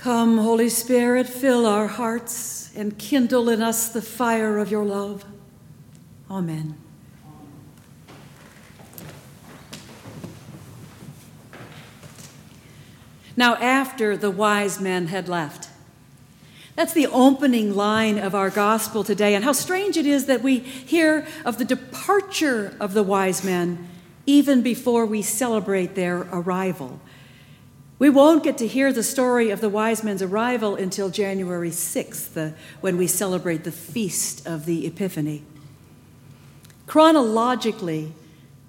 Come, Holy Spirit, fill our hearts and kindle in us the fire of your love. Amen. Now, after the wise men had left, that's the opening line of our gospel today. And how strange it is that we hear of the departure of the wise men even before we celebrate their arrival. We won't get to hear the story of the wise men's arrival until January 6th, the, uh, when we celebrate the feast of the Epiphany. Chronologically,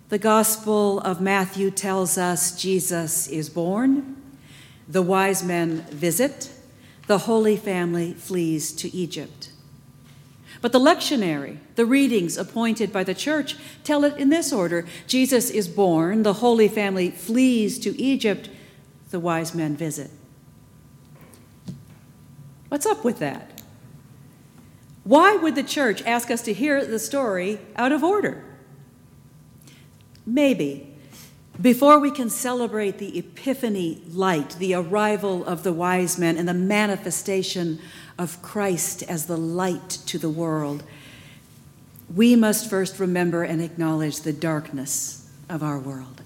the Gospel of Matthew tells us Jesus is born, the wise men visit, the Holy Family flees to Egypt. But the lectionary, the readings appointed by the church, tell it in this order Jesus is born, the Holy Family flees to Egypt, the wise men visit. What's up with that? Why would the church ask us to hear the story out of order? Maybe before we can celebrate the Epiphany light, the arrival of the wise men, and the manifestation of Christ as the light to the world, we must first remember and acknowledge the darkness of our world.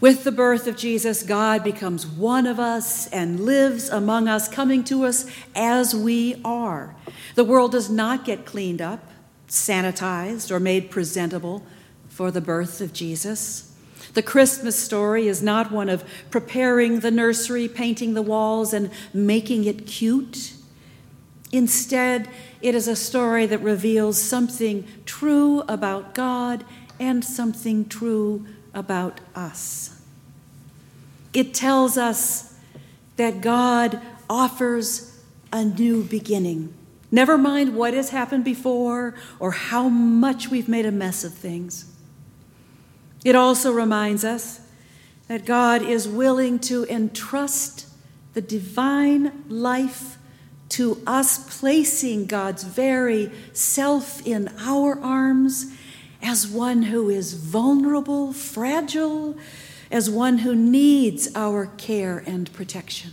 With the birth of Jesus, God becomes one of us and lives among us, coming to us as we are. The world does not get cleaned up, sanitized, or made presentable for the birth of Jesus. The Christmas story is not one of preparing the nursery, painting the walls, and making it cute. Instead, it is a story that reveals something true about God and something true about us. It tells us that God offers a new beginning. Never mind what has happened before or how much we've made a mess of things. It also reminds us that God is willing to entrust the divine life to us, placing God's very self in our arms as one who is vulnerable, fragile, as one who needs our care and protection.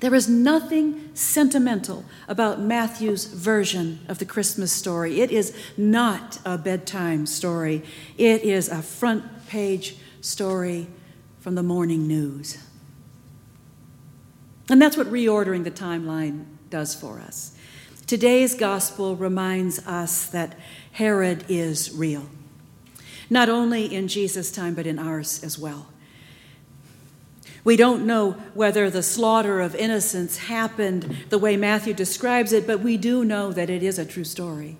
There is nothing sentimental about Matthew's version of the Christmas story. It is not a bedtime story, it is a front page story from the morning news. And that's what reordering the timeline does for us. Today's gospel reminds us that Herod is real, not only in Jesus' time, but in ours as well. We don't know whether the slaughter of innocents happened the way Matthew describes it, but we do know that it is a true story.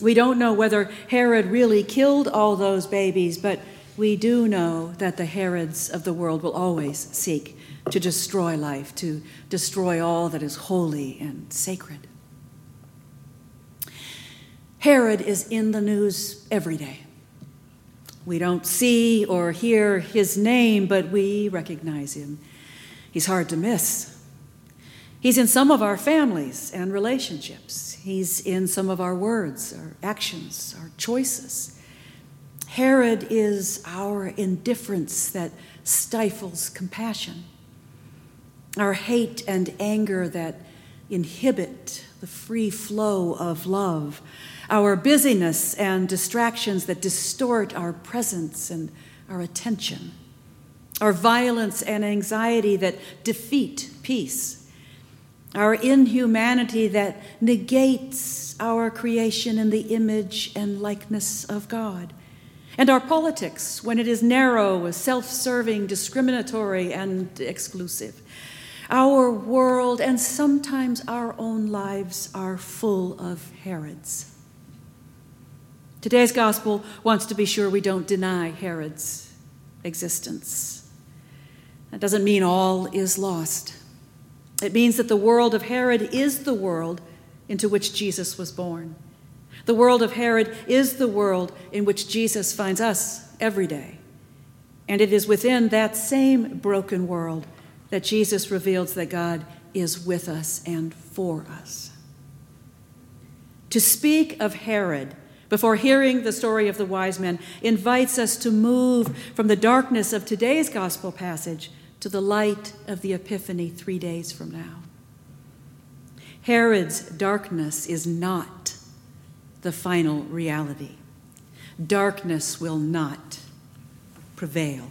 We don't know whether Herod really killed all those babies, but we do know that the Herods of the world will always seek to destroy life, to destroy all that is holy and sacred. Herod is in the news every day. We don't see or hear his name, but we recognize him. He's hard to miss. He's in some of our families and relationships. He's in some of our words, our actions, our choices. Herod is our indifference that stifles compassion, our hate and anger that inhibit the free flow of love, our busyness and distractions that distort our presence and our attention, our violence and anxiety that defeat peace, our inhumanity that negates our creation in the image and likeness of God, and our politics when it is narrow, self serving, discriminatory, and exclusive. Our world and sometimes our own lives are full of Herods. Today's gospel wants to be sure we don't deny Herod's existence. That doesn't mean all is lost. It means that the world of Herod is the world into which Jesus was born. The world of Herod is the world in which Jesus finds us every day. And it is within that same broken world that Jesus reveals that God is with us and for us. To speak of Herod before hearing the story of the wise men, invites us to move from the darkness of today's gospel passage to the light of the Epiphany three days from now. Herod's darkness is not the final reality. Darkness will not prevail.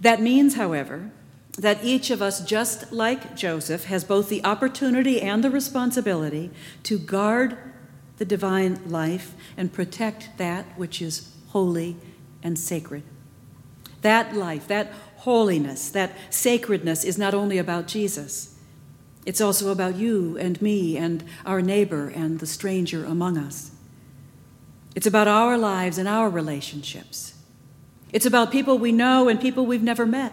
That means, however, that each of us, just like Joseph, has both the opportunity and the responsibility to guard the divine life and protect that which is holy and sacred. That life, that holiness, that sacredness is not only about Jesus, it's also about you and me and our neighbor and the stranger among us. It's about our lives and our relationships. It's about people we know and people we've never met.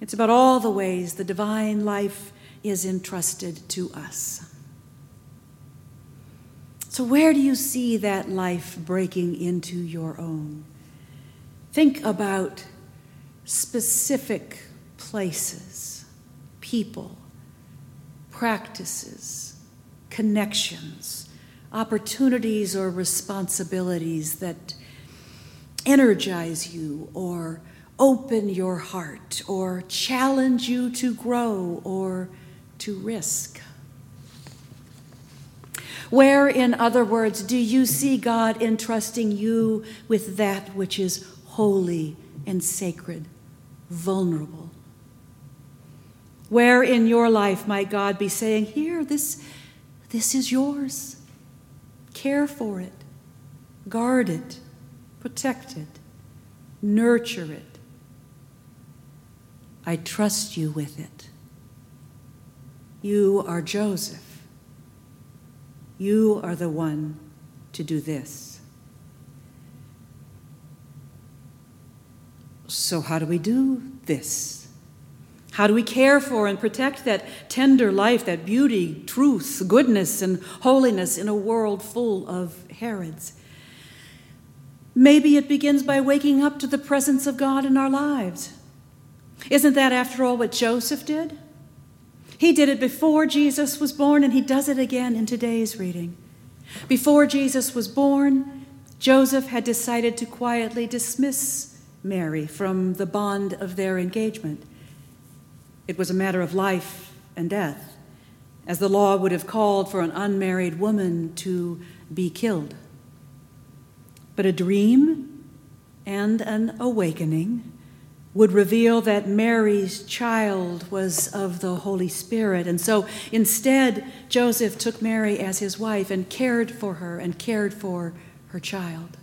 It's about all the ways the divine life is entrusted to us. So, where do you see that life breaking into your own? Think about specific places, people, practices, connections, opportunities, or responsibilities that energize you or open your heart or challenge you to grow or to risk. Where, in other words, do you see God entrusting you with that which is holy and sacred, vulnerable? Where in your life might God be saying, Here, this, this is yours. Care for it, guard it, protect it, nurture it. I trust you with it. You are Joseph. You are the one to do this. So, how do we do this? How do we care for and protect that tender life, that beauty, truth, goodness, and holiness in a world full of Herods? Maybe it begins by waking up to the presence of God in our lives. Isn't that, after all, what Joseph did? He did it before Jesus was born, and he does it again in today's reading. Before Jesus was born, Joseph had decided to quietly dismiss Mary from the bond of their engagement. It was a matter of life and death, as the law would have called for an unmarried woman to be killed. But a dream and an awakening would reveal that Mary's child was of the Holy Spirit. And so instead, Joseph took Mary as his wife and cared for her and cared for her child.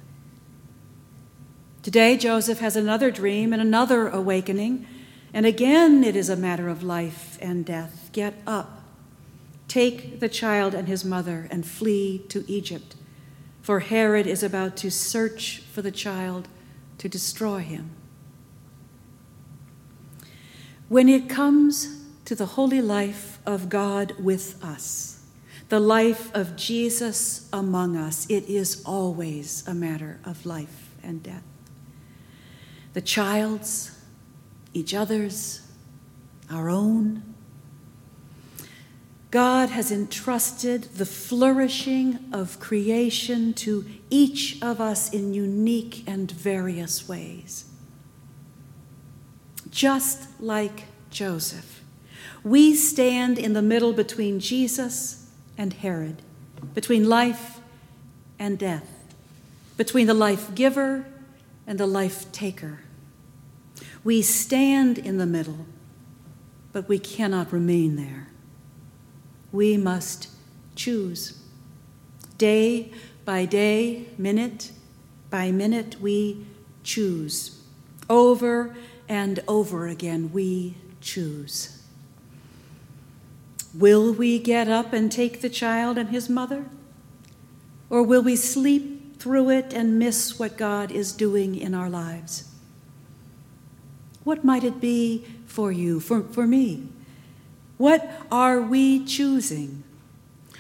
Today, Joseph has another dream and another awakening, and again it is a matter of life and death. Get up, take the child and his mother, and flee to Egypt, for Herod is about to search for the child to destroy him. When it comes to the holy life of God with us, the life of Jesus among us, it is always a matter of life and death. The child's, each other's, our own. God has entrusted the flourishing of creation to each of us in unique and various ways just like Joseph. We stand in the middle between Jesus and Herod, between life and death, between the life giver and the life taker. We stand in the middle, but we cannot remain there. We must choose. Day by day, minute by minute, we choose. Over and over again we choose. Will we get up and take the child and his mother? Or will we sleep through it and miss what God is doing in our lives? What might it be for you, for, for me? What are we choosing?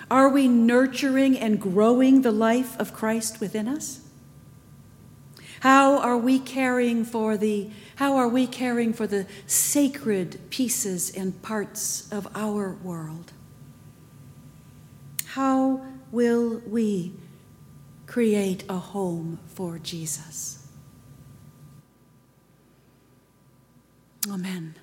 Are we nurturing and growing the life of Christ within us? How are we caring for the how are we caring for the sacred pieces and parts of our world? How will we create a home for Jesus? Amen.